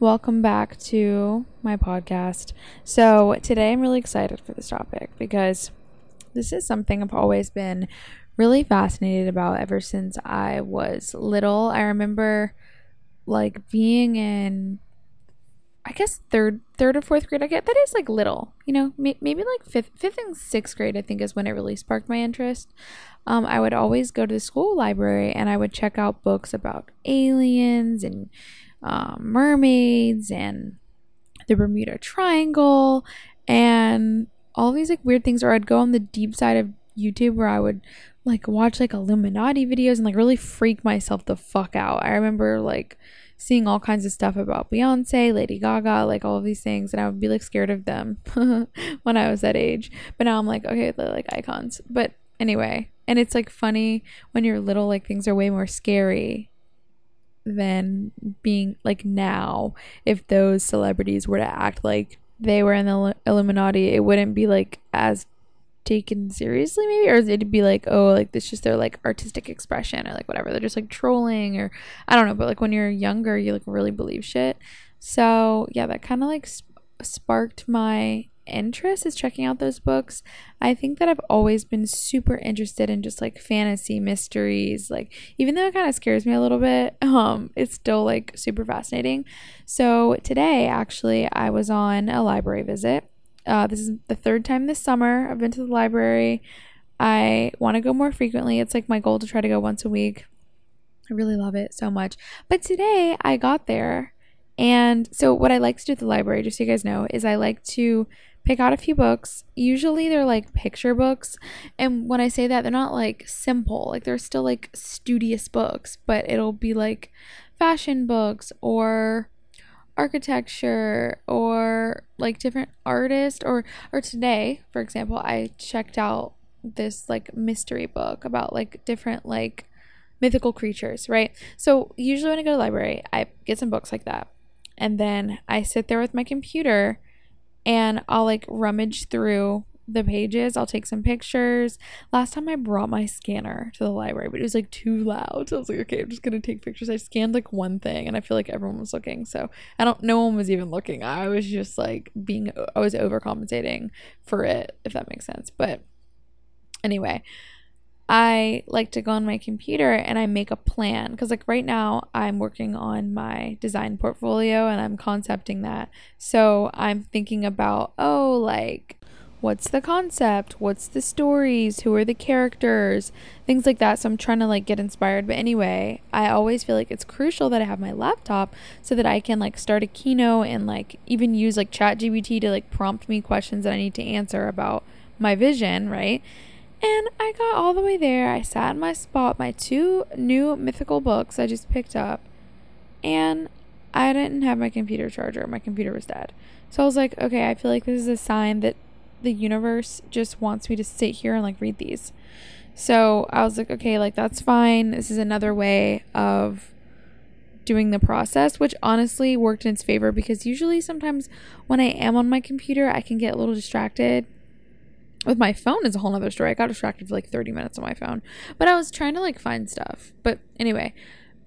Welcome back to my podcast. So, today I'm really excited for this topic because this is something I've always been really fascinated about ever since I was little. I remember like being in I guess third third or fourth grade. I get that is like little, you know, may, maybe like fifth fifth and sixth grade. I think is when it really sparked my interest. Um, I would always go to the school library and I would check out books about aliens and um, mermaids and the Bermuda Triangle and all these like weird things. Or I'd go on the deep side of YouTube where I would like watch like Illuminati videos and like really freak myself the fuck out. I remember like seeing all kinds of stuff about Beyonce, Lady Gaga, like all of these things, and I would be like scared of them when I was that age. But now I'm like, okay, they're like icons. But anyway, and it's like funny when you're little, like things are way more scary than being like now. If those celebrities were to act like they were in the Illuminati it wouldn't be like as taken seriously maybe? Or it'd be like oh like this just their like artistic expression or like whatever. They're just like trolling or I don't know. But like when you're younger you like really believe shit. So yeah that kind of like sp- sparked my interest is checking out those books. I think that I've always been super interested in just like fantasy mysteries. Like even though it kind of scares me a little bit, um it's still like super fascinating. So today actually I was on a library visit. Uh, this is the third time this summer I've been to the library. I want to go more frequently. It's like my goal to try to go once a week. I really love it so much. But today I got there and so, what I like to do at the library, just so you guys know, is I like to pick out a few books. Usually they're like picture books. And when I say that, they're not like simple, like they're still like studious books, but it'll be like fashion books or architecture or like different artists or or today for example i checked out this like mystery book about like different like mythical creatures right so usually when i go to the library i get some books like that and then i sit there with my computer and I'll like rummage through the pages. I'll take some pictures. Last time I brought my scanner to the library, but it was like too loud. So I was like, okay, I'm just gonna take pictures. I scanned like one thing and I feel like everyone was looking. So I don't no one was even looking. I was just like being I was overcompensating for it, if that makes sense. But anyway, I like to go on my computer and I make a plan because, like, right now I'm working on my design portfolio and I'm concepting that. So I'm thinking about, oh, like, what's the concept? What's the stories? Who are the characters? Things like that. So I'm trying to, like, get inspired. But anyway, I always feel like it's crucial that I have my laptop so that I can, like, start a keynote and, like, even use, like, ChatGPT to, like, prompt me questions that I need to answer about my vision, right? And I got all the way there. I sat in my spot, my two new mythical books I just picked up, and I didn't have my computer charger. My computer was dead. So I was like, okay, I feel like this is a sign that the universe just wants me to sit here and like read these. So I was like, okay, like that's fine. This is another way of doing the process, which honestly worked in its favor because usually sometimes when I am on my computer, I can get a little distracted with my phone is a whole nother story. I got distracted for like 30 minutes on my phone. But I was trying to like find stuff. But anyway,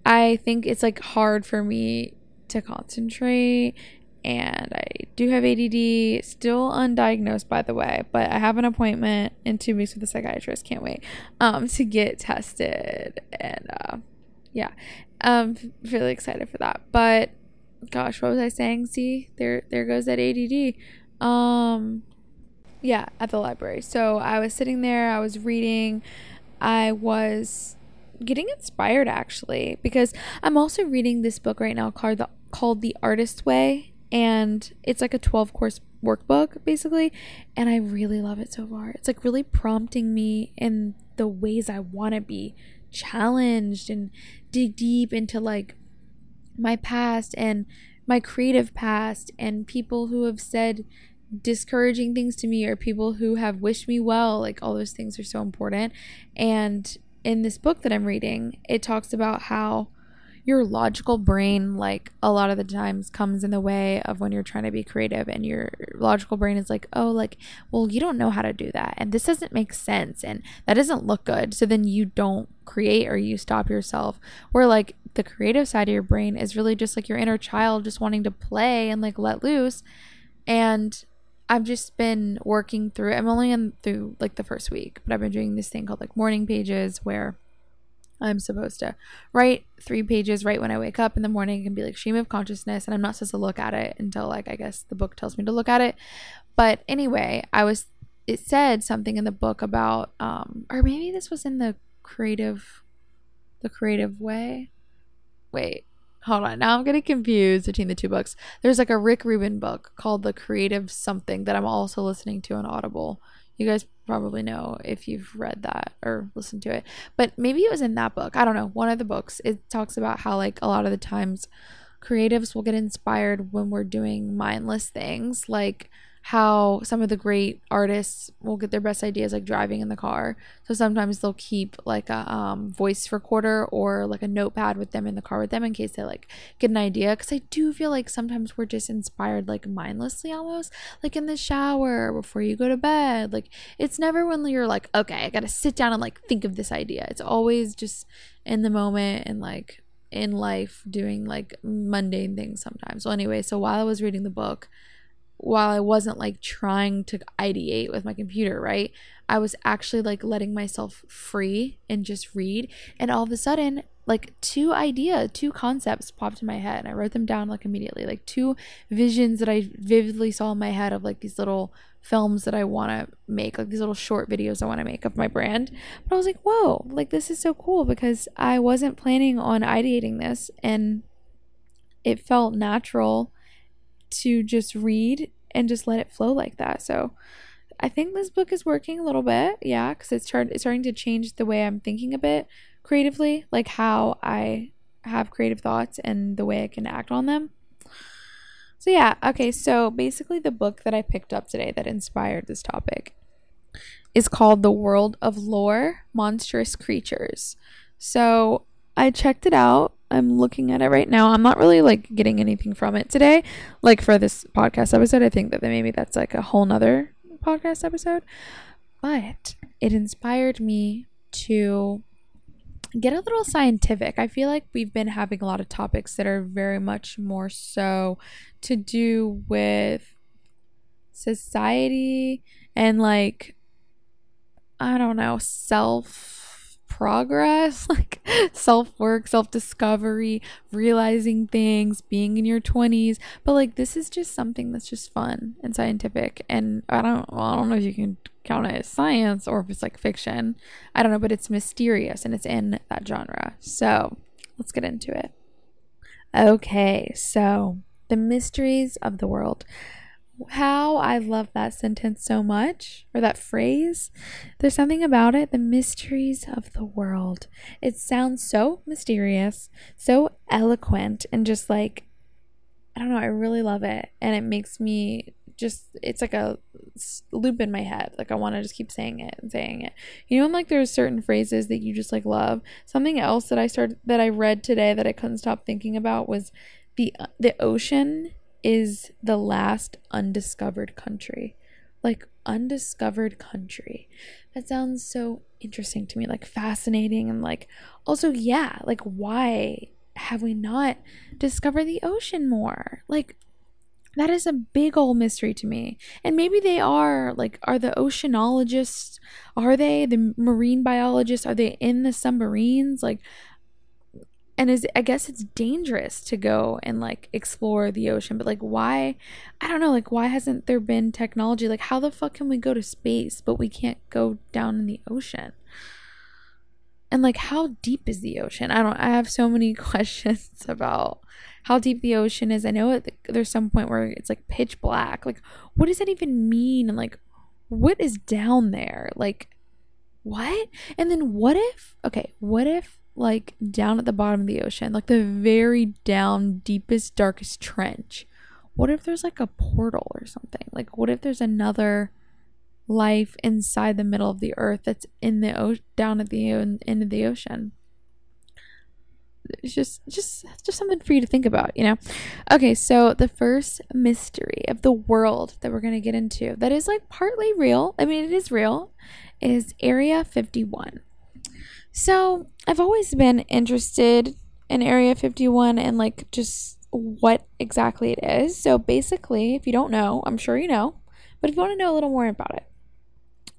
I think it's like hard for me to concentrate and I do have ADD, still undiagnosed by the way, but I have an appointment in 2 weeks with a psychiatrist, can't wait. Um to get tested and uh yeah. Um really excited for that. But gosh, what was I saying? See, there there goes that ADD. Um yeah, at the library. So I was sitting there, I was reading, I was getting inspired actually because I'm also reading this book right now called the called The Artist's Way and it's like a 12 course workbook basically and I really love it so far. It's like really prompting me in the ways I want to be challenged and dig deep into like my past and my creative past and people who have said discouraging things to me or people who have wished me well like all those things are so important. And in this book that i'm reading it talks about how your logical brain like a lot of the times comes in the way of when you're trying to be creative and your logical brain is like oh like well you don't know how to do that and this doesn't make sense and that doesn't look good. So then you don't create or you stop yourself. Where like the creative side of your brain is really just like your inner child just wanting to play and like let loose. And I've just been working through I'm only in through like the first week, but I've been doing this thing called like morning pages where I'm supposed to write three pages right when I wake up in the morning and be like stream of consciousness and I'm not supposed to look at it until like I guess the book tells me to look at it. But anyway, I was it said something in the book about um or maybe this was in the creative the creative way. Wait, hold on. Now I'm getting confused between the two books. There's like a Rick Rubin book called The Creative Something that I'm also listening to on Audible. You guys probably know if you've read that or listened to it. But maybe it was in that book. I don't know. One of the books. It talks about how like a lot of the times creatives will get inspired when we're doing mindless things like how some of the great artists will get their best ideas like driving in the car. So sometimes they'll keep like a um, voice recorder or like a notepad with them in the car with them in case they like get an idea. Because I do feel like sometimes we're just inspired like mindlessly almost, like in the shower before you go to bed. Like it's never when you're like, okay, I gotta sit down and like think of this idea. It's always just in the moment and like in life doing like mundane things sometimes. Well, anyway, so while I was reading the book, while I wasn't like trying to ideate with my computer, right? I was actually like letting myself free and just read. And all of a sudden, like two idea, two concepts popped in my head. And I wrote them down like immediately, like two visions that I vividly saw in my head of like these little films that I want to make, like these little short videos I want to make of my brand. But I was like, whoa, like this is so cool because I wasn't planning on ideating this and it felt natural to just read and just let it flow like that. So I think this book is working a little bit, yeah, because it's, it's starting to change the way I'm thinking a bit creatively, like how I have creative thoughts and the way I can act on them. So, yeah, okay, so basically, the book that I picked up today that inspired this topic is called The World of Lore Monstrous Creatures. So, I checked it out I'm looking at it right now. I'm not really like getting anything from it today. Like for this podcast episode, I think that maybe that's like a whole nother podcast episode. But it inspired me to get a little scientific. I feel like we've been having a lot of topics that are very much more so to do with society and like I don't know, self progress, like self work, self discovery, realizing things, being in your 20s. But like this is just something that's just fun and scientific. And I don't well, I don't know if you can count it as science or if it's like fiction. I don't know, but it's mysterious and it's in that genre. So let's get into it. Okay, so the mysteries of the world how I love that sentence so much, or that phrase. There's something about it, the mysteries of the world. It sounds so mysterious, so eloquent, and just like, I don't know, I really love it. And it makes me just, it's like a loop in my head. Like, I want to just keep saying it and saying it. You know, and like there's certain phrases that you just like love. Something else that I started, that I read today that I couldn't stop thinking about was the, uh, the ocean is the last undiscovered country. Like, undiscovered country. That sounds so interesting to me, like fascinating, and like also, yeah, like, why have we not discovered the ocean more? Like, that is a big old mystery to me. And maybe they are like, are the oceanologists, are they the marine biologists? Are they in the submarines? Like, and is I guess it's dangerous to go and like explore the ocean, but like why I don't know, like why hasn't there been technology? Like how the fuck can we go to space but we can't go down in the ocean? And like how deep is the ocean? I don't I have so many questions about how deep the ocean is. I know it, there's some point where it's like pitch black. Like what does that even mean? And like what is down there? Like what? And then what if okay, what if like down at the bottom of the ocean, like the very down, deepest, darkest trench. What if there's like a portal or something? Like, what if there's another life inside the middle of the earth that's in the ocean, down at the end of the ocean? It's just, just, just something for you to think about, you know. Okay, so the first mystery of the world that we're gonna get into that is like partly real. I mean, it is real. Is Area Fifty One. So I've always been interested in Area 51 and like just what exactly it is. So basically, if you don't know, I'm sure you know, but if you want to know a little more about it,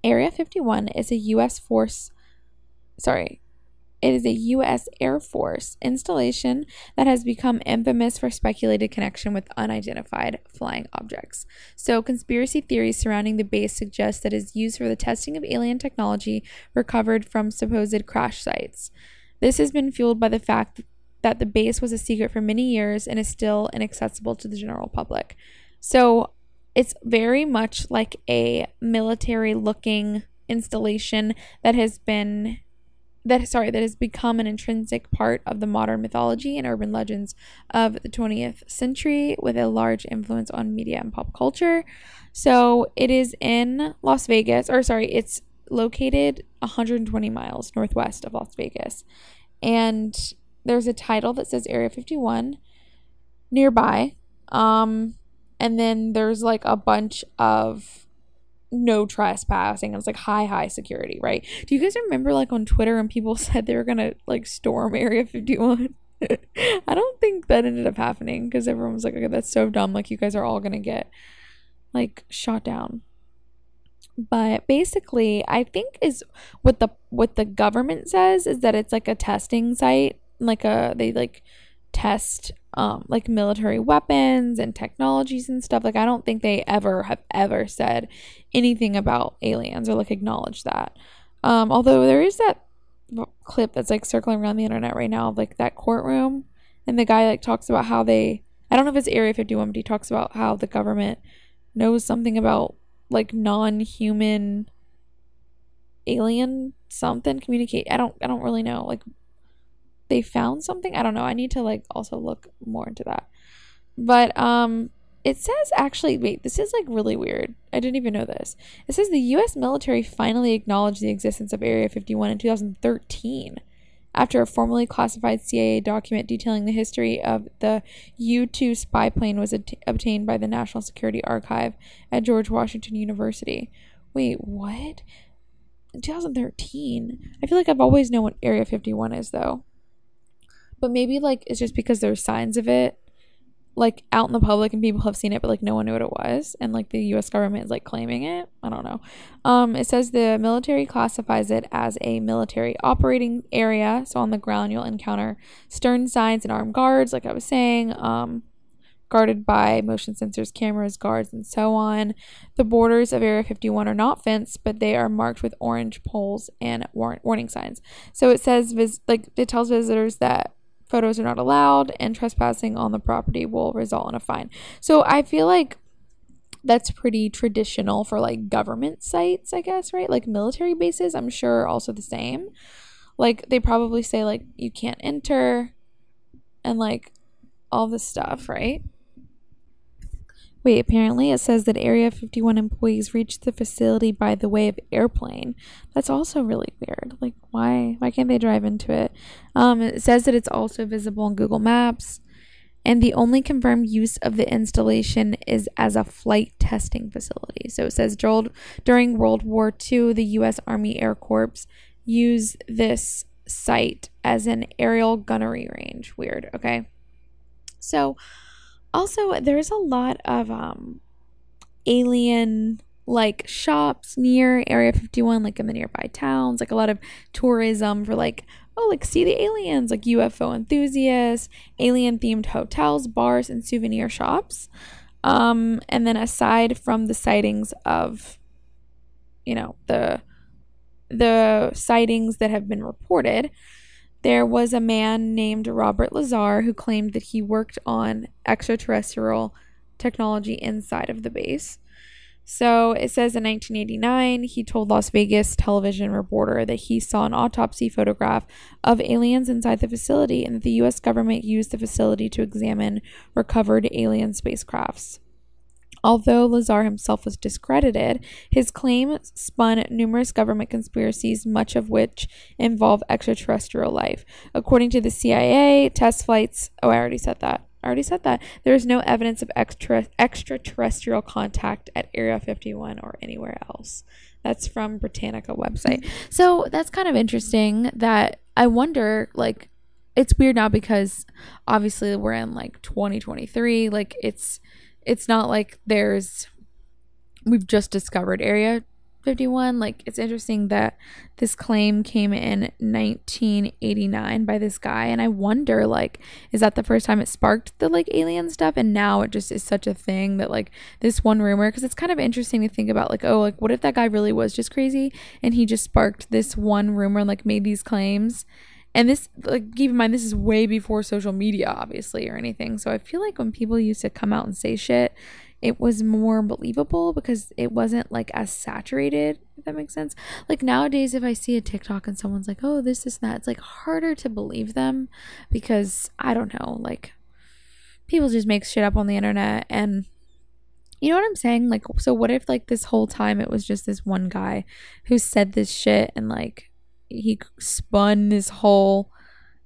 Area 51 is a U.S. force, sorry, it is a U.S. Air Force installation that has become infamous for speculated connection with unidentified flying objects. So, conspiracy theories surrounding the base suggest that it is used for the testing of alien technology recovered from supposed crash sites. This has been fueled by the fact that the base was a secret for many years and is still inaccessible to the general public. So, it's very much like a military looking installation that has been that sorry that has become an intrinsic part of the modern mythology and urban legends of the 20th century with a large influence on media and pop culture. So it is in las vegas or sorry it's located 120 miles northwest of las vegas. And there's a title that says area 51 nearby um and then there's like a bunch of no trespassing. It was like high, high security, right? Do you guys remember like on Twitter when people said they were gonna like storm Area 51? I don't think that ended up happening because everyone was like, okay, that's so dumb. Like, you guys are all gonna get like shot down. But basically, I think is what the what the government says is that it's like a testing site, like a they like test um, like military weapons and technologies and stuff. Like, I don't think they ever have ever said anything about aliens or like acknowledged that. Um, although there is that clip that's like circling around the internet right now of like that courtroom, and the guy like talks about how they, I don't know if it's Area 51, but he talks about how the government knows something about like non human alien something communicate i don't i don't really know like they found something. I don't know. I need to like also look more into that. But um it says actually wait, this is like really weird. I didn't even know this. It says the US military finally acknowledged the existence of Area 51 in 2013 after a formally classified CIA document detailing the history of the U 2 spy plane was at- obtained by the National Security Archive at George Washington University. Wait, what? In 2013? I feel like I've always known what Area 51 is, though but maybe like it's just because there's signs of it like out in the public and people have seen it but like no one knew what it was and like the US government is like claiming it. I don't know. Um it says the military classifies it as a military operating area. So on the ground you'll encounter stern signs and armed guards like I was saying. Um guarded by motion sensors, cameras, guards, and so on. The borders of Area 51 are not fenced, but they are marked with orange poles and war- warning signs. So it says, vis- like, it tells visitors that photos are not allowed, and trespassing on the property will result in a fine. So I feel like that's pretty traditional for like government sites, I guess, right? Like military bases, I'm sure also the same. Like they probably say like you can't enter and like all this stuff, right? Wait, apparently it says that Area 51 employees reached the facility by the way of airplane. That's also really weird. Like, why? Why can't they drive into it? Um, it says that it's also visible on Google Maps, and the only confirmed use of the installation is as a flight testing facility. So it says during World War II, the U.S. Army Air Corps used this site as an aerial gunnery range. Weird. Okay. So also there's a lot of um alien like shops near area 51 like in the nearby towns like a lot of tourism for like oh like see the aliens like ufo enthusiasts alien themed hotels bars and souvenir shops. Um and then aside from the sightings of you know the the sightings that have been reported there was a man named Robert Lazar who claimed that he worked on extraterrestrial technology inside of the base. So it says in 1989, he told Las Vegas television reporter that he saw an autopsy photograph of aliens inside the facility and that the US government used the facility to examine recovered alien spacecrafts. Although Lazar himself was discredited, his claim spun numerous government conspiracies, much of which involve extraterrestrial life. According to the CIA, test flights. Oh, I already said that. I already said that. There is no evidence of extra, extraterrestrial contact at Area 51 or anywhere else. That's from Britannica website. So that's kind of interesting that I wonder, like, it's weird now because obviously we're in like 2023 like it's it's not like there's we've just discovered area 51 like it's interesting that this claim came in 1989 by this guy. And i wonder like is that the first time it sparked the like alien stuff? And now it just is such a thing that like this one rumor because it's kind of interesting to think about like oh like what if that guy really was just crazy and he just sparked this one rumor and like made these claims and this like keep in mind this is way before social media obviously or anything. So i feel like when people used to come out and say shit it was more believable because it wasn't like as saturated if that makes sense. Like nowadays if i see a tiktok and someone's like oh this this and that it's like harder to believe them because i don't know like people just make shit up on the internet and you know what i'm saying? Like so what if like this whole time it was just this one guy who said this shit and like he spun this whole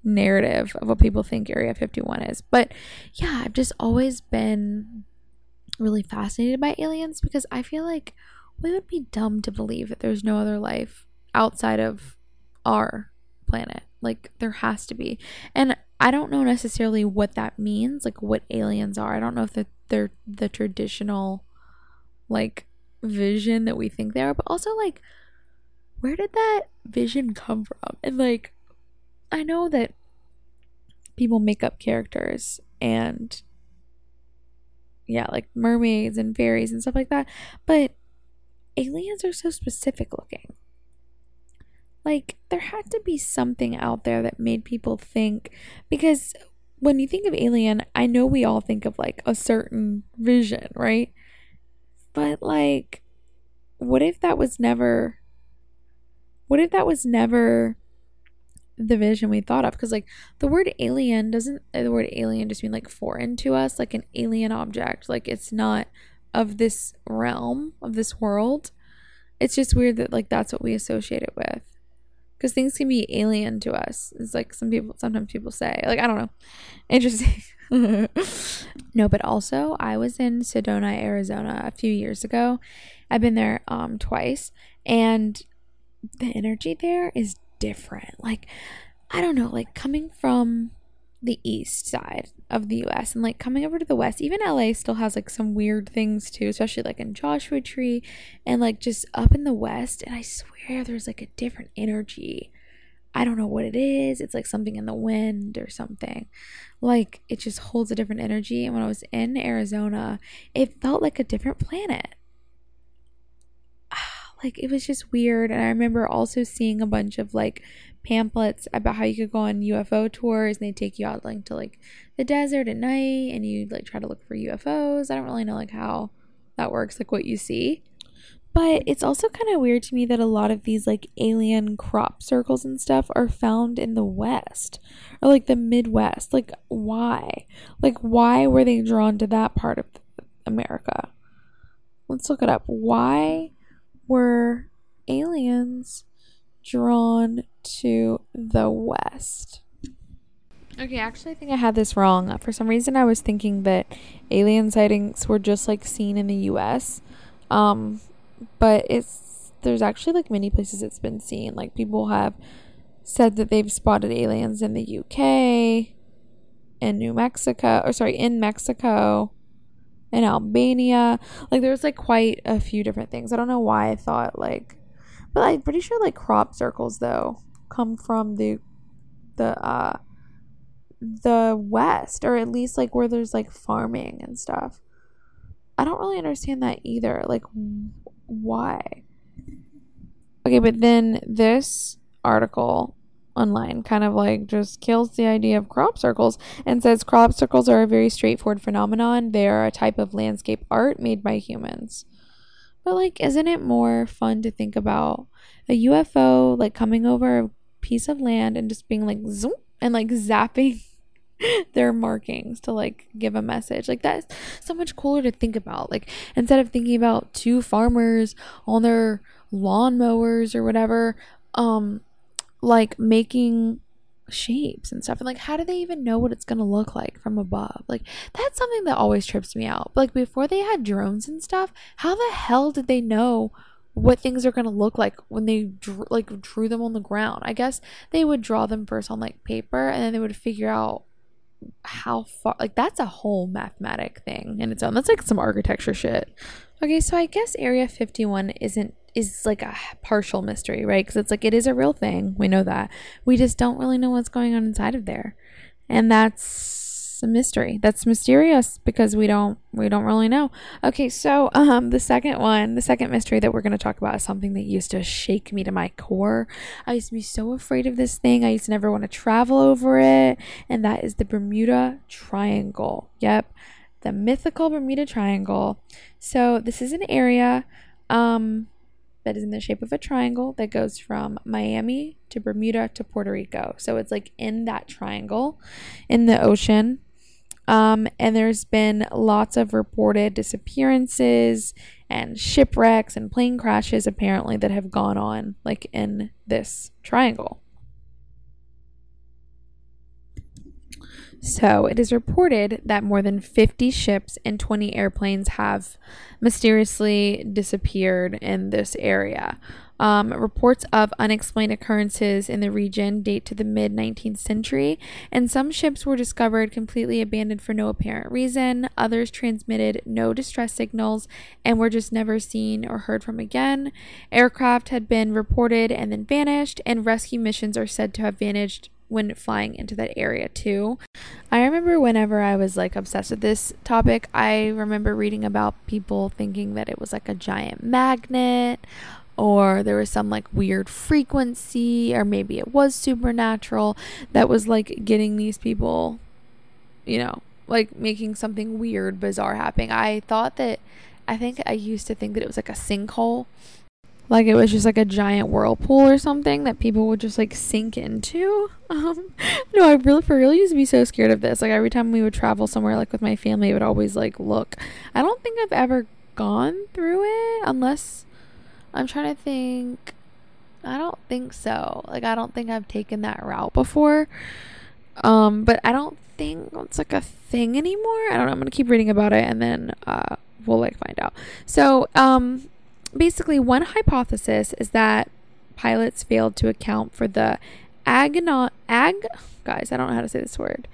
narrative of what people think area 51 is but yeah i've just always been really fascinated by aliens because I feel like we would be dumb to believe that there's no other life outside of our planet. Like there has to be. And I don't know necessarily what that means, like what aliens are. I don't know if they're, they're the traditional like vision that we think they are, but also like where did that vision come from? And like I know that people make up characters and yeah, like mermaids and fairies and stuff like that. But aliens are so specific looking. Like, there had to be something out there that made people think. Because when you think of alien, I know we all think of like a certain vision, right? But, like, what if that was never. What if that was never the vision we thought of? Because like the word alien doesn't uh, the word alien just mean like foreign to us like an alien object. Like it's not of this realm of this world. It's just weird that like that's what we associate it with. Because things can be alien to us it's like some people sometimes people say. Like i don't know. Interesting. No but also i was in sedona arizona a few years ago. I've been there um twice. And the energy there is different. Like, I don't know, like coming from the east side of the US and like coming over to the west, even LA still has like some weird things too, especially like in Joshua Tree and like just up in the west. And I swear there's like a different energy. I don't know what it is. It's like something in the wind or something. Like it just holds a different energy. And when I was in Arizona, it felt like a different planet like it was just weird and i remember also seeing a bunch of like pamphlets about how you could go on ufo tours and they take you out like to like the desert at night and you like try to look for ufos i don't really know like how that works like what you see. But it's also kind of weird to me that a lot of these like alien crop circles and stuff are found in the west or like the midwest. Like why? Like why were they drawn to that part of america? Let's look it up. Why were aliens drawn to the west? Okay, actually, I think I had this wrong. For some reason, I was thinking that alien sightings were just like seen in the U.S. Um, but it's there's actually like many places it's been seen. Like people have said that they've spotted aliens in the U.K., in New Mexico, or sorry, in Mexico, in Albania. Like there's like quite a few different things. I don't know why I thought like but I'm pretty sure like crop circles though come from the the uh the west or at least like where there's like farming and stuff. I don't really understand that either. Like why? Okay, but then this article online kind of like just kills the idea of crop circles and says crop circles are a very straightforward phenomenon. They are a type of landscape art made by humans. But like isn't it more fun to think about a UFO like coming over a piece of land and just being like zoom and like zapping their markings to like give a message. Like that's so much cooler to think about. Like instead of thinking about two farmers on their lawnmowers or whatever, um like making shapes and stuff and like how do they even know what it's going to look like from above like that's something that always trips me out like before they had drones and stuff how the hell did they know what things are going to look like when they drew, like drew them on the ground. I guess they would draw them first on like paper and then they would figure out how far like that's a whole mathematic thing in its own. That's like some architecture shit. Okay, so I guess Area 51 isn't is like a partial mystery, right? Cuz it's like it is a real thing. We know that. We just don't really know what's going on inside of there. And that's a mystery. That's mysterious because we don't we don't really know. Okay, so um the second one, the second mystery that we're going to talk about is something that used to shake me to my core. I used to be so afraid of this thing. I used to never want to travel over it, and that is the Bermuda Triangle. Yep. The mythical Bermuda Triangle. So, this is an area um that is in the shape of a triangle that goes from Miami to Bermuda to Puerto Rico. So it's like in that triangle in the ocean. Um, and there's been lots of reported disappearances and shipwrecks and plane crashes apparently that have gone on like in this triangle. So, it is reported that more than 50 ships and 20 airplanes have mysteriously disappeared in this area. Um, reports of unexplained occurrences in the region date to the mid 19th century, and some ships were discovered completely abandoned for no apparent reason. Others transmitted no distress signals and were just never seen or heard from again. Aircraft had been reported and then vanished, and rescue missions are said to have vanished when flying into that area too. I remember whenever I was like obsessed with this topic, I remember reading about people thinking that it was like a giant magnet or there was some like weird frequency or maybe it was supernatural that was like getting these people you know like making something weird bizarre happening i thought that i think i used to think that it was like a sinkhole like it was just like a giant whirlpool or something that people would just like sink into um no i really for real used to be so scared of this like every time we would travel somewhere like with my family it would always like look i don't think i've ever gone through it unless I'm trying to think. I don't think so. Like I don't think I've taken that route before. Um, but I don't think it's like a thing anymore. I don't know. I'm gonna keep reading about it and then uh, we'll like find out. So um, basically, one hypothesis is that pilots failed to account for the agono ag guys. I don't know how to say this word.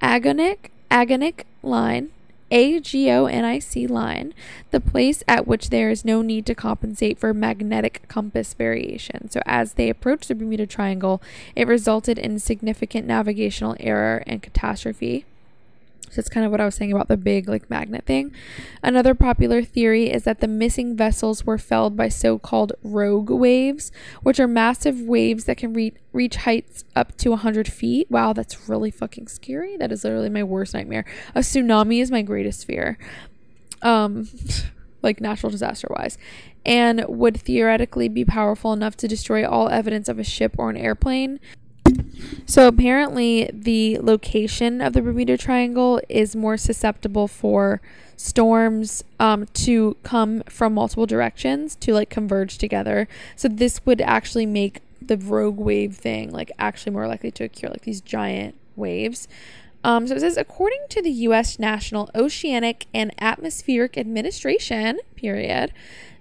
Agonic agonic line AGONIC line, the place at which there is no need to compensate for magnetic compass variation. So, as they approached the Bermuda Triangle, it resulted in significant navigational error and catastrophe. So that's kind of what I was saying about the big like magnet thing. Another popular theory is that the missing vessels were felled by so-called rogue waves, which are massive waves that can re- reach heights up to 100 feet. Wow, that's really fucking scary. That is literally my worst nightmare. A tsunami is my greatest fear. Um like natural disaster wise, and would theoretically be powerful enough to destroy all evidence of a ship or an airplane. So apparently, the location of the Bermuda Triangle is more susceptible for storms um, to come from multiple directions to like converge together. So this would actually make the rogue wave thing like actually more likely to occur, like these giant waves. Um, so it says, according to the U.S. National Oceanic and Atmospheric Administration, period,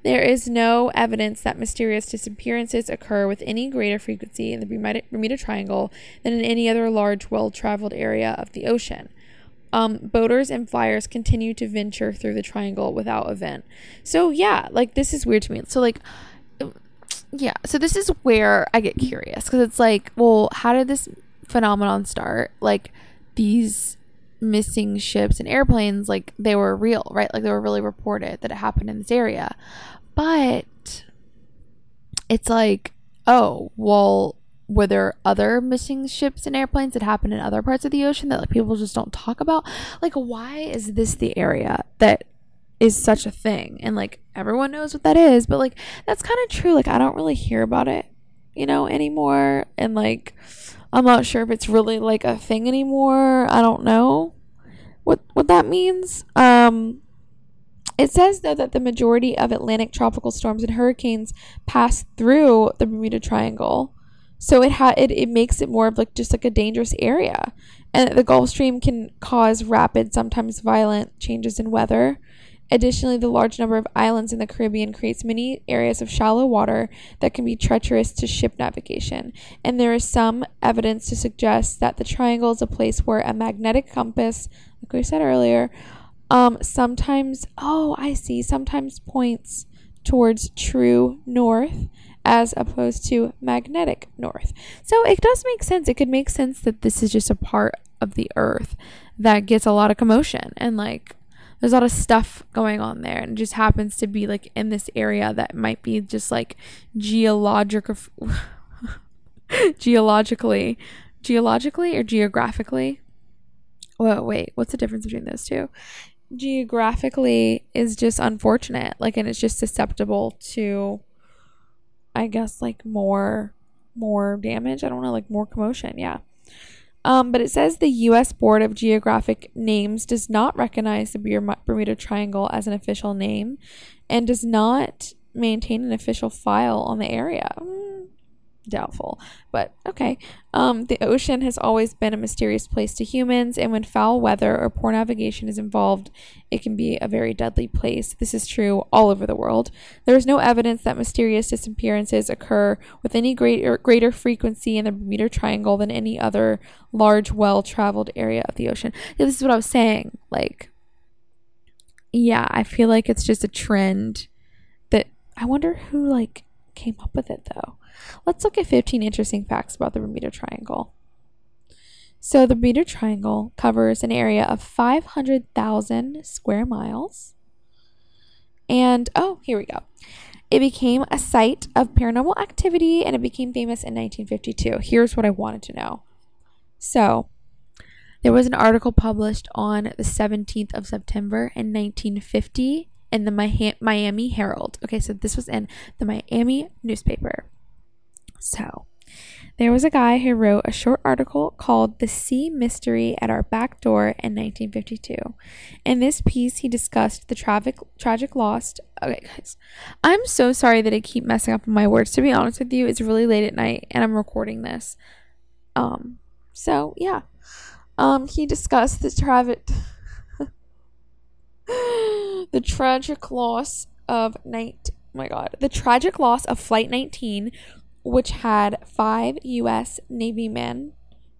there is no evidence that mysterious disappearances occur with any greater frequency in the Bermuda, Bermuda Triangle than in any other large, well traveled area of the ocean. Um, boaters and flyers continue to venture through the triangle without event. So, yeah, like this is weird to me. So, like, yeah, so this is where I get curious because it's like, well, how did this phenomenon start? Like, these missing ships and airplanes, like, they were real, right? Like, they were really reported that it happened in this area. But it's like, oh, well, were there other missing ships and airplanes that happened in other parts of the ocean that like people just don't talk about? Like, why is this the area that is such a thing? And like everyone knows what that is, but like that's kind of true. Like, I don't really hear about it, you know, anymore. And like, I'm not sure if it's really like a thing anymore. I don't know what what that means. Um it says though that the majority of Atlantic tropical storms and hurricanes pass through the Bermuda Triangle. So it ha- it, it makes it more of like just like a dangerous area. And the Gulf Stream can cause rapid, sometimes violent changes in weather. Additionally, the large number of islands in the Caribbean creates many areas of shallow water that can be treacherous to ship navigation. And there is some evidence to suggest that the triangle is a place where a magnetic compass, like we said earlier, um, sometimes, oh, I see, sometimes points towards true north as opposed to magnetic north. So it does make sense. It could make sense that this is just a part of the earth that gets a lot of commotion and like there's a lot of stuff going on there and it just happens to be like in this area that might be just like geologic geologically geologically or geographically? Well wait what's the difference between those two? Geographically is just unfortunate like and it's just susceptible to i guess like more more damage. I don't know like more commotion yeah um, but it says the U.S. Board of Geographic Names does not recognize the Bermuda Triangle as an official name and does not maintain an official file on the area. Mm, doubtful, but okay. Um, the ocean has always been a mysterious place to humans, and when foul weather or poor navigation is involved, it can be a very deadly place. This is true all over the world. There is no evidence that mysterious disappearances occur with any greater greater frequency in the Bermuda Triangle than any other large, well-traveled area of the ocean. Yeah, this is what I was saying. Like, yeah, I feel like it's just a trend that I wonder who like came up with it though. Let's look at 15 interesting facts about the Bermuda Triangle. So, the Bermuda Triangle covers an area of 500,000 square miles. And, oh, here we go. It became a site of paranormal activity and it became famous in 1952. Here's what I wanted to know. So, there was an article published on the 17th of September in 1950 in the Miami Herald. Okay, so this was in the Miami newspaper. So, there was a guy who wrote a short article called The Sea Mystery at Our Back Door in 1952. In this piece, he discussed the tragic, tragic loss. Okay, guys, I'm so sorry that I keep messing up my words. To be honest with you, it's really late at night and I'm recording this. Um, so yeah. Um, he discussed the tragic, the tragic loss of night. Oh my God, the tragic loss of Flight 19, which had five U.S. Navy men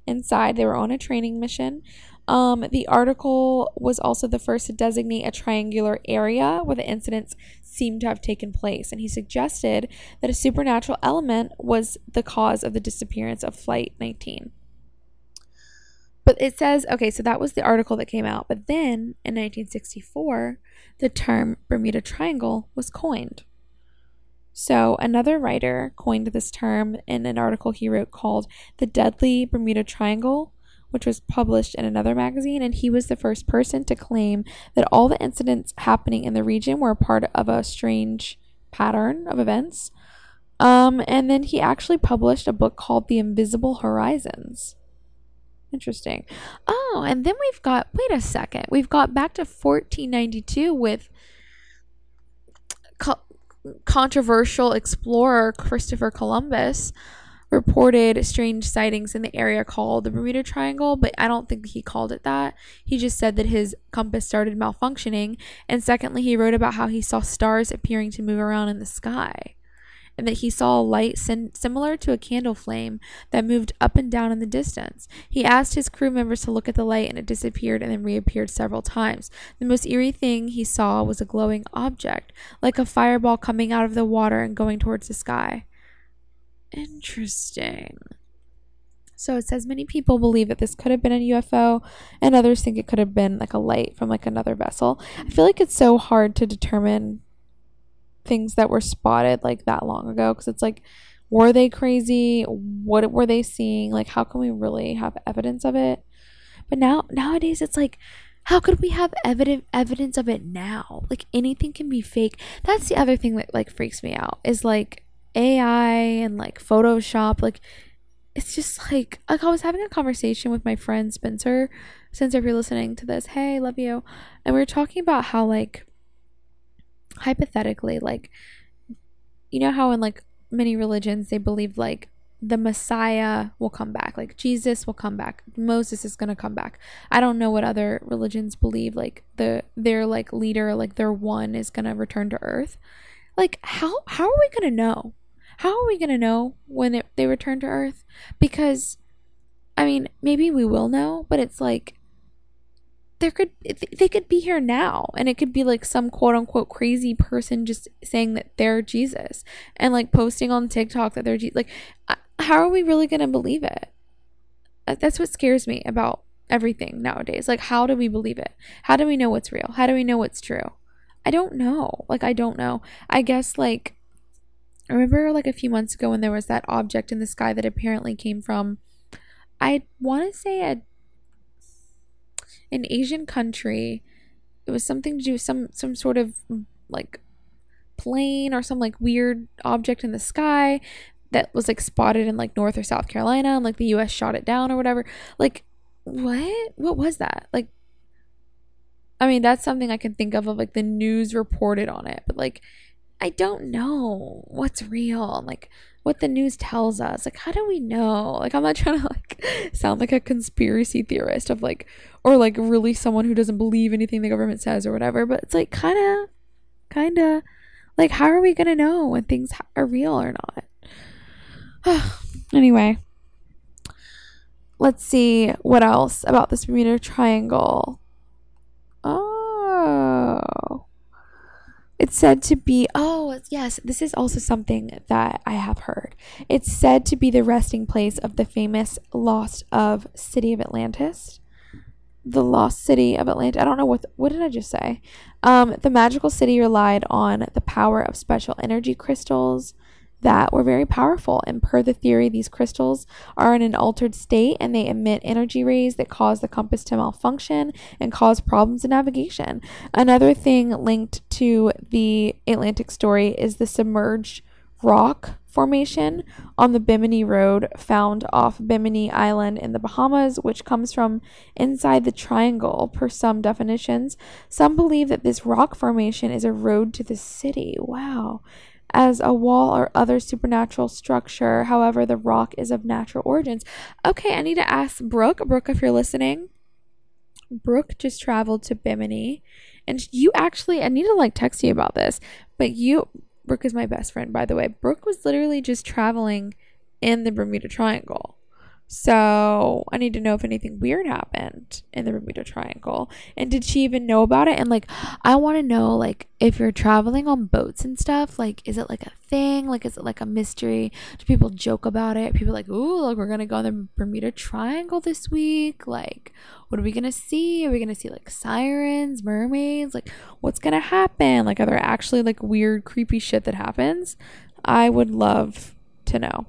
inside. They were on a training mission. Um, the article was also the first to designate a triangular area where the incidents seemed to have taken place, and he suggested that a supernatural element was the cause of the disappearance of Flight 19. But it says, okay, so that was the article that came out. But then in 1964, the term Bermuda Triangle was coined. So, another writer coined this term in an article he wrote called The Deadly Bermuda Triangle, which was published in another magazine. And he was the first person to claim that all the incidents happening in the region were part of a strange pattern of events. Um, and then he actually published a book called The Invisible Horizons. Interesting. Oh, and then we've got, wait a second, we've got back to 1492 with controversial explorer Christopher Columbus reported strange sightings in the area called the Bermuda Triangle, but I don't think he called it that. He just said that his compass started malfunctioning. And secondly, he wrote about how he saw stars appearing to move around in the sky and that he saw a light sim- similar to a candle flame that moved up and down in the distance. He asked his crew members to look at the light and it disappeared and then reappeared several times. The most eerie thing he saw was a glowing object, like a fireball coming out of the water and going towards the sky. Interesting. So it says many people believe that this could have been a UFO, and others think it could have been like a light from like another vessel. I feel like it's so hard to determine things that were spotted like that long ago because it's like were they crazy? What were they seeing? Like how can we really have evidence of it? But now nowadays it's like how could we have evident evidence of it now? Like anything can be fake. That's the other thing that like freaks me out is like ai and like photoshop like it's just like like i was having a conversation with my friend spencer since if you're listening to this hey love you and we were talking about how like hypothetically like you know how in like many religions they believe like the Messiah will come back. Like Jesus will come back. Moses is to come back. I don't know what other religions believe like the their like leader, like their one is to return to earth. Like how how are we to know? How are we to know when it, they return to earth? Because I mean, maybe we will know, but it's like there could they could be here now and it could be like some quote unquote crazy person just saying that they're Jesus and like posting on TikTok that they're like uh, how are we really going to believe it? Uh, that's what scares me about everything nowadays. Like how do we believe it? How do we know what's real? How do we know what's true? I don't know. Like I don't know. I guess like I remember like a few months ago when there was that object in the sky that apparently came from I want to say a an Asian country. It was something to do some some sort of mm, like plane or some like weird object in the sky that was like spotted in like North or South Carolina and like the US shot it down or whatever. Like what? What was that? Like I mean, that's something I can think of of like the news reported on it, but like I don't know what's real. Like what the news tells us. Like, how do we know? Like, I'm not trying to like sound like a conspiracy theorist of like, or like really someone who doesn't believe anything the government says or whatever. But it's like kind of, kind of, like, how are we gonna know when things are real or not? anyway, let's see what else about this Bermuda Triangle. Oh. It's said to be, oh, yes, this is also something that I have heard. It's said to be the resting place of the famous lost of City of Atlantis. The lost city of Atlantis. I don't know what, what did I just say? Um, the magical city relied on the power of special energy crystals, that were very powerful. And per the theory, these crystals are in an altered state and they emit energy rays that cause the compass to malfunction and cause problems in navigation. Another thing linked to the Atlantis story is the submerged rock formation on the Bimini Road found off Bimini Island in the Bahamas, which comes from inside the triangle, per some definitions. Some believe that this rock formation is a road to the city. Wow as a wall or other supernatural structure. However, the rock is of natural origins. Okay, I need to ask Brooke. Brooke, if you're listening, Brooke just traveled to Bimini, and you actually, I need to like text you about this, but you, Brooke is my best friend, by the way. Brooke was literally just traveling in the Bermuda Triangle. So I need to know if anything weird happened in the Bermuda Triangle. And did she even know about it? And like, I want to know, like, if you're traveling on boats and stuff, like, is it like a thing? Like, is it like a mystery? Do people joke about it? People like, ooh, like, we're going to go on the Bermuda Triangle this week. Like, what are we going to see? Are we going to see like sirens, mermaids? Like, what's going to happen? Like, are there actually like weird, creepy shit that happens? I would love to know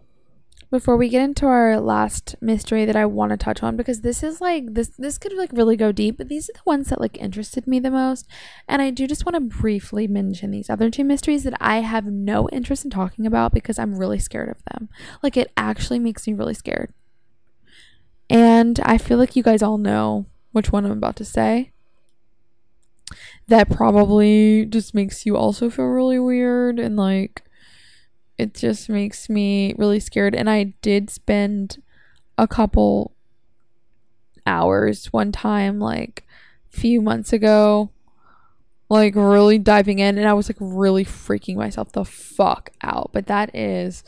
before we get into our last mystery that I want to touch on because this is like this this could like really go deep, but these are the ones that like interested me the most. And I do just want to briefly mention these other two mysteries that I have no interest in talking about because I'm really scared of them. Like it actually makes me really scared. And I feel like you guys all know which one I'm about to say. That probably just makes you also feel really weird and like it just makes me really scared. And I did spend a couple hours one time, like a few months ago, like really diving in, and I was like really freaking myself the fuck out. But that is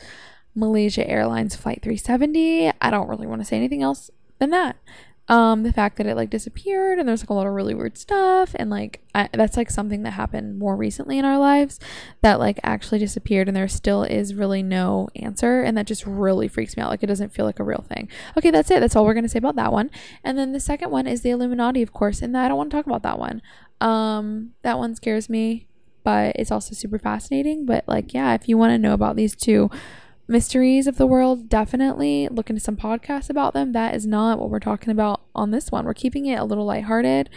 Malaysia Airlines Flight 370. I don't really want to say anything else than that um the fact that it like disappeared and there's like a lot of really weird stuff and like I, that's like something that happened more recently in our lives that like actually disappeared and there still is really no answer and that just really freaks me out. Like it doesn't feel like a real thing. Okay that's it. That's all we're going to say about that one. And then the second one is the illuminati of course and i don't want to talk about that one. Um that one scares me but it's also super fascinating. But like yeah if you want to know about these two mysteries of the world, definitely look into some podcasts about them. That is not what we're talking about on this one. We're keeping it a little lighthearted.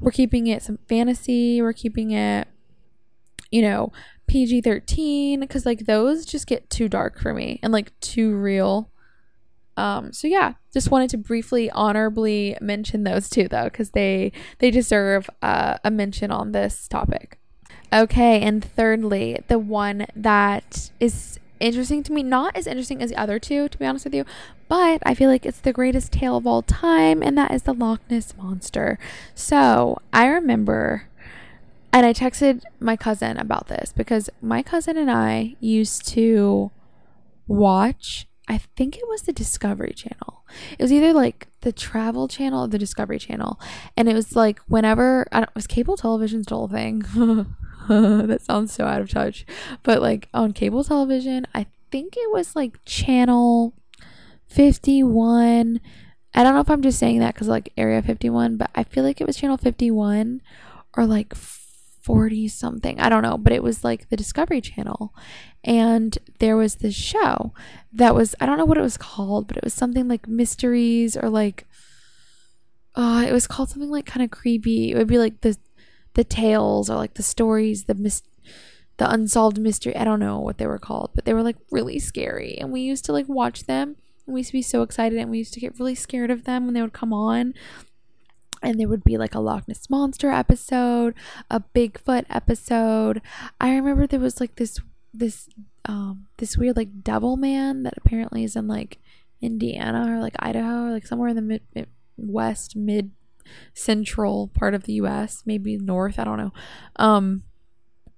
We're keeping it some fantasy. We're keeping it, you know, PG 13 because like those just get too dark for me and like too real. Um, so yeah, just wanted to briefly honorably mention those two though, because they they deserve uh, a mention on this topic. Okay, and thirdly, the one that is interesting to me. Not as interesting as the other two, to be honest with you, but I feel like it's the greatest tale of all time, and that is the Loch Ness Monster. So I remember, and I texted my cousin about this because my cousin and I used to watch, I think it was the Discovery Channel. It was either like the Travel Channel or the Discovery Channel. And it was like whenever, I don't, was cable television still a thing? that sounds so out of touch. But like on cable television, I think it was like channel 51. I don't know if I'm just saying that because like Area 51, but I feel like it was channel 51 or like 40 something. I don't know, but it was like the Discovery Channel. And there was this show that was, I don't know what it was called, but it was something like mysteries or like, uh, it was called something like kind of creepy. It would be like the the tales or like the stories, the mis- the unsolved mystery. I don't know what they were called, but they were like really scary. And we used to like watch them. And we used to be so excited and we used to get really scared of them when they would come on. And there would be like a Loch Ness Monster episode, a Bigfoot episode. I remember there was like this this um this weird like devil man that apparently is in like Indiana or like Idaho or like somewhere in the mid, mid west mid central part of the US, maybe north, I don't know. Um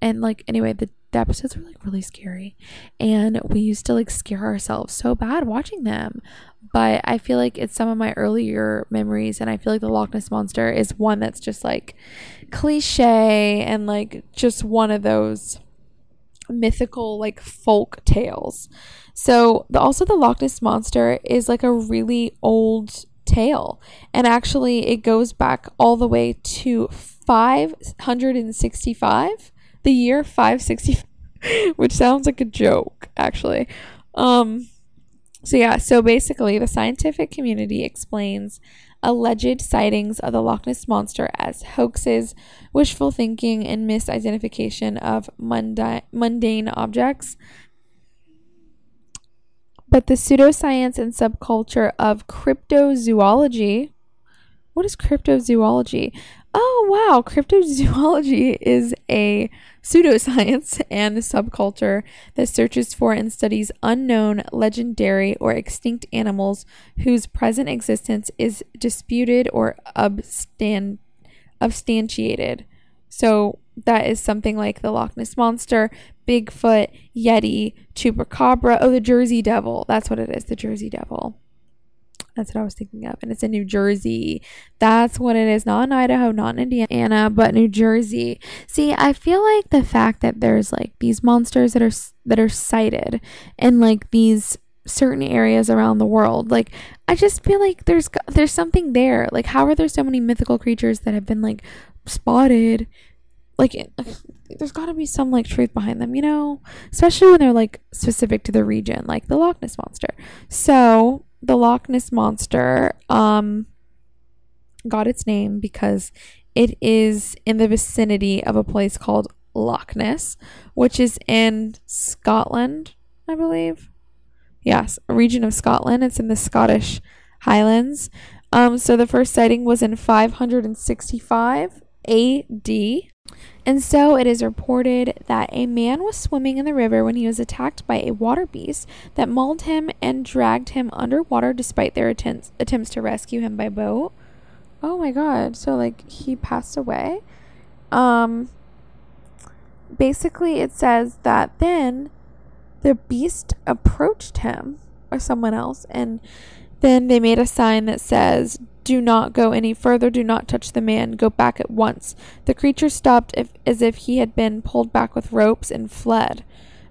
and like anyway, the, the episodes were like really scary. And we used to like scare ourselves so bad watching them. But I feel like it's some of my earlier memories and I feel like the Loch Ness monster is one that's just like cliche and like just one of those mythical like folk tales. So the, also the Loch Ness monster is like a really old tale. And actually, it goes back all the way to 565, the year 565, which sounds like a joke, actually. Um, so, yeah, so basically, the scientific community explains alleged sightings of the Loch Ness Monster as hoaxes, wishful thinking, and misidentification of mundane, mundane objects but the pseudoscience and subculture of cryptozoology. What is cryptozoology? Oh, wow. Cryptozoology is a pseudoscience and subculture that searches for and studies unknown, legendary, or extinct animals whose present existence is disputed or substan- substantiated. So that is something like the Loch Ness Monster, Bigfoot, Yeti, Chupacabra. Oh, the Jersey Devil. That's what it is. The Jersey Devil. That's what I was thinking of. And it's in New Jersey. That's what it is. Not in Idaho, not in Indiana, but New Jersey. See, I feel like the fact that there's like these monsters that are that are sighted in like these certain areas around the world. Like I just feel like there's there's something there. Like how are there so many mythical creatures that have been like spotted like there's got to be some like truth behind them, you know, especially when they're like specific to the region, like the Loch Ness monster. So the Loch Ness monster um got its name because it is in the vicinity of a place called Loch Ness, which is in Scotland, I believe. Yes, a region of Scotland. It's in the Scottish Highlands. Um, so the first sighting was in 565 AD and so it is reported that a man was swimming in the river when he was attacked by a water beast that mauled him and dragged him underwater despite their attempts attempts to rescue him by boat. Oh my god. So like he passed away. Um basically it says that then the beast approached him or someone else and then they made a sign that says do not go any further. Do not touch the man. Go back at once. The creature stopped if, as if he had been pulled back with ropes and fled.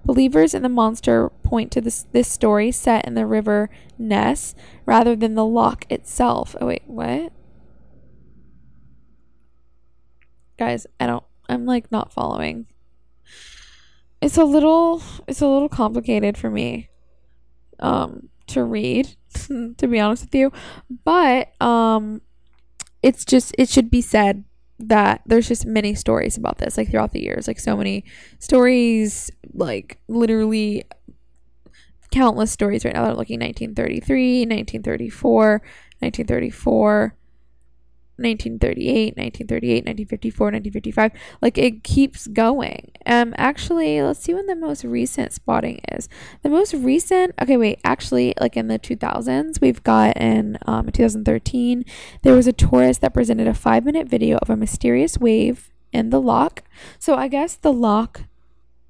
Believers in the monster point to this, this story set in the river Ness rather than the loch itself. Oh, wait, what? Guys, I don't, I'm like not following. It's a little, it's a little complicated for me. Um, to read, to be honest with you. But um it's just it should be said that there's just many stories about this like throughout the years like so many stories like literally countless stories right now they're looking 1933 1934 1934 1938, 1938, 1954, 1955. Like it keeps going. Um actually, let's see when the most recent spotting is. The most recent, okay, wait, actually like in the 2000s, we've got in um 2013, there was a tourist that presented a 5-minute video of a mysterious wave in the loch. So I guess the loch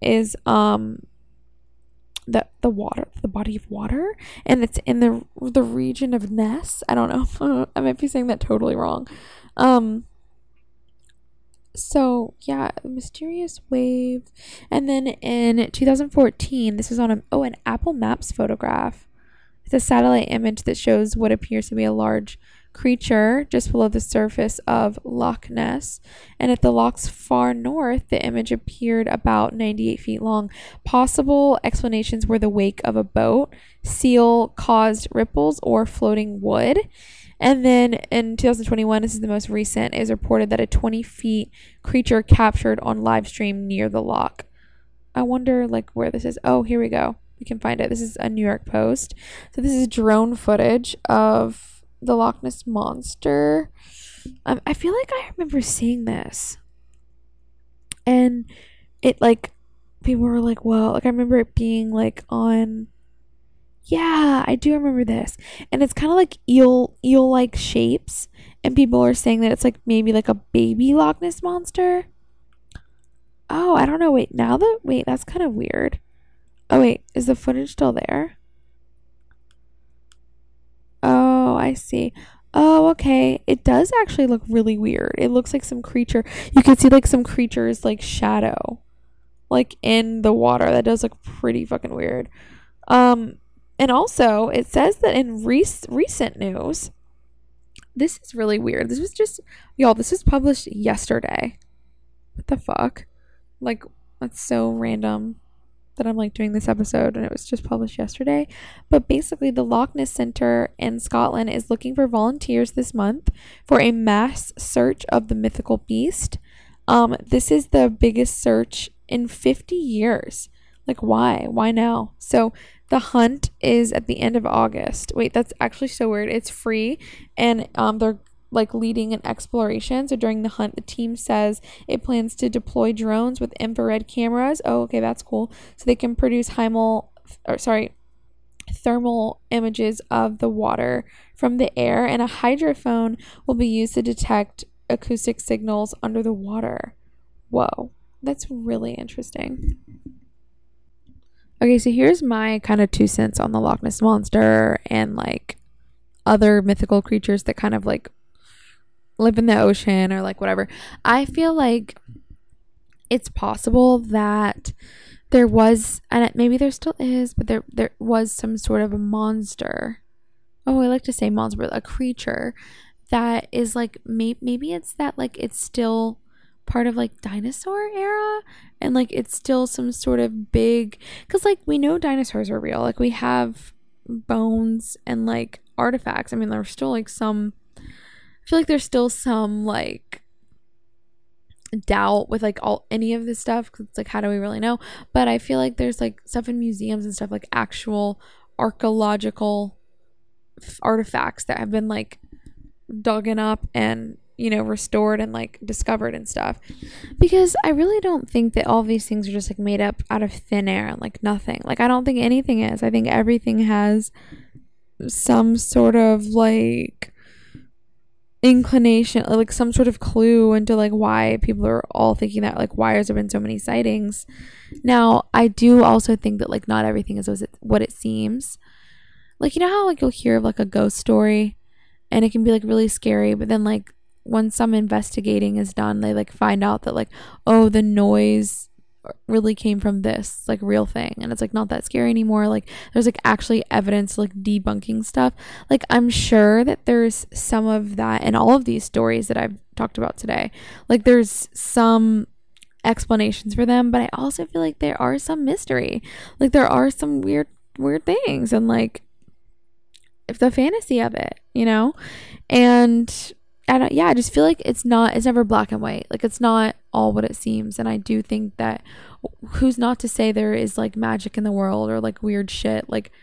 is um the the water the body of water and it's in the the region of Ness. I don't know. I might be saying that totally wrong. Um so yeah, mysterious wave. And then in 2014, this was on a oh an Apple Maps photograph. It's a satellite image that shows what appears to be a large creature just below the surface of Loch Ness, and at the loch's far north, the image appeared about 98 feet long. Possible explanations were the wake of a boat, seal caused ripples, or floating wood. And then in 2021, this is the most recent, is reported that a 20 feet creature captured on live stream near the loch. I wonder like where this is. Oh, here we go. We can find it. This is a New York Post. So this is drone footage of the Loch Ness monster. Um, I feel like I remember seeing this, and it like people were like, "Well," like I remember it being like on. Yeah, I do remember this, and it's kind of like eel eel like shapes, and people are saying that it's like maybe like a baby Loch Ness monster. Oh, I don't know. Wait, now that wait, that's kind of weird. Oh wait, is the footage still there? Oh, I see. Oh, okay. It does actually look really weird. It looks like some creature. You can see like some creature's like shadow like in the water. That does look pretty fucking weird. Um and also, it says that in rec- recent news, this is really weird. This was just y'all, this was published yesterday. What the fuck? Like that's so random that I'm like doing this episode and it was just published yesterday. But basically, the Loch Ness Center in Scotland is looking for volunteers this month for a mass search of the mythical beast. Um, this is the biggest search in 50 years. Like, why? Why now? So, the hunt is at the end of August. Wait, that's actually so weird. It's free and um, they're like leading an exploration. So during the hunt, the team says it plans to deploy drones with infrared cameras. Oh, okay, that's cool. So they can produce hymal or sorry, thermal images of the water from the air, and a hydrophone will be used to detect acoustic signals under the water. Whoa, that's really interesting. Okay, so here's my kind of two cents on the Loch Ness monster and like other mythical creatures that kind of like live in the ocean or like whatever. I feel like it's possible that there was and maybe there still is, but there there was some sort of a monster. Oh, I like to say monster, a creature that is like may- maybe it's that like it's still part of like dinosaur era and like it's still some sort of big cuz like we know dinosaurs are real. Like we have bones and like artifacts. I mean, there's still like some I feel like there's still some like doubt with like all any of this stuff because it's like how do we really know? But i feel like there's like stuff in museums and stuff like actual archaeological f- artifacts that have been like dug up and you know restored and like discovered and stuff. Because i really don't think that all these things are just like made up out of thin air and like nothing. Like i don't think anything is. I think everything has some sort of like inclination like some sort of clue into like why people are all thinking that like why has there been so many sightings? Now i do also think that like not everything is what it seems. Like you know how like you'll hear of like a ghost story and it can be like really scary but then like when some investigating is done they like find out that like oh the noise really came from this like real thing. And it's like not that scary anymore. Like there's like actually evidence like debunking stuff. Like i'm sure that there's some of that in all of these stories that i've talked about today. Like there's some explanations for them but i also feel like there are some mystery. Like there are some weird weird things and like the fantasy of it you know? And I don't, yeah, I just feel like it's not, it's never black and white. Like it's not all what it seems. And I do think that who's not to say there is like magic in the world or like weird shit. Like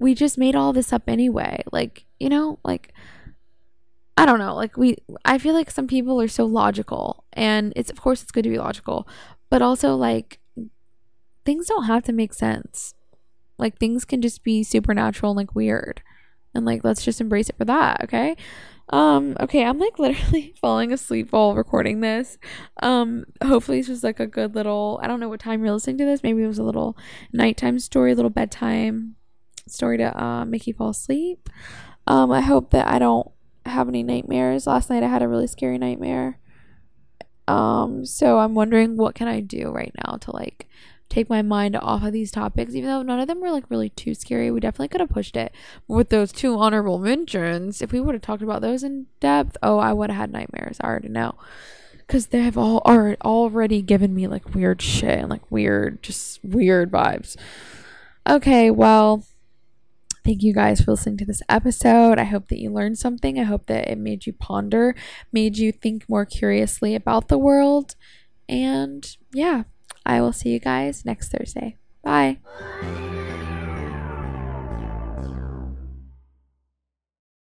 we just made all this up anyway. Like, you know, like I don't know. Like we I feel like some people are so logical and it's of course it's good to be logical, but also like things don't have to make sense. Like things can just be supernatural and like weird. And like let's just embrace it for that, okay? Um okay, I'm like literally falling asleep while recording this. Um hopefully this was like a good little I don't know what time you're listening to this. Maybe it was a little nighttime story, a little bedtime story to uh, make you fall asleep. Um I hope that I don't have any nightmares. Last night I had a really scary nightmare. Um, so I'm wondering what can I do right now to like take my mind off of these topics, even though none of them were like really too scary. We definitely could have pushed it with those two honorable mentions. If we would have talked about those in depth, oh, I would have had nightmares. I already know. Because they have all are already given me like weird shit and like weird, just weird vibes. Okay, well, Thank you guys for listening to this episode. I hope that you learned something. I hope that it made you ponder, made you think more curiously about the world. And yeah, I will see you guys next Thursday. Bye.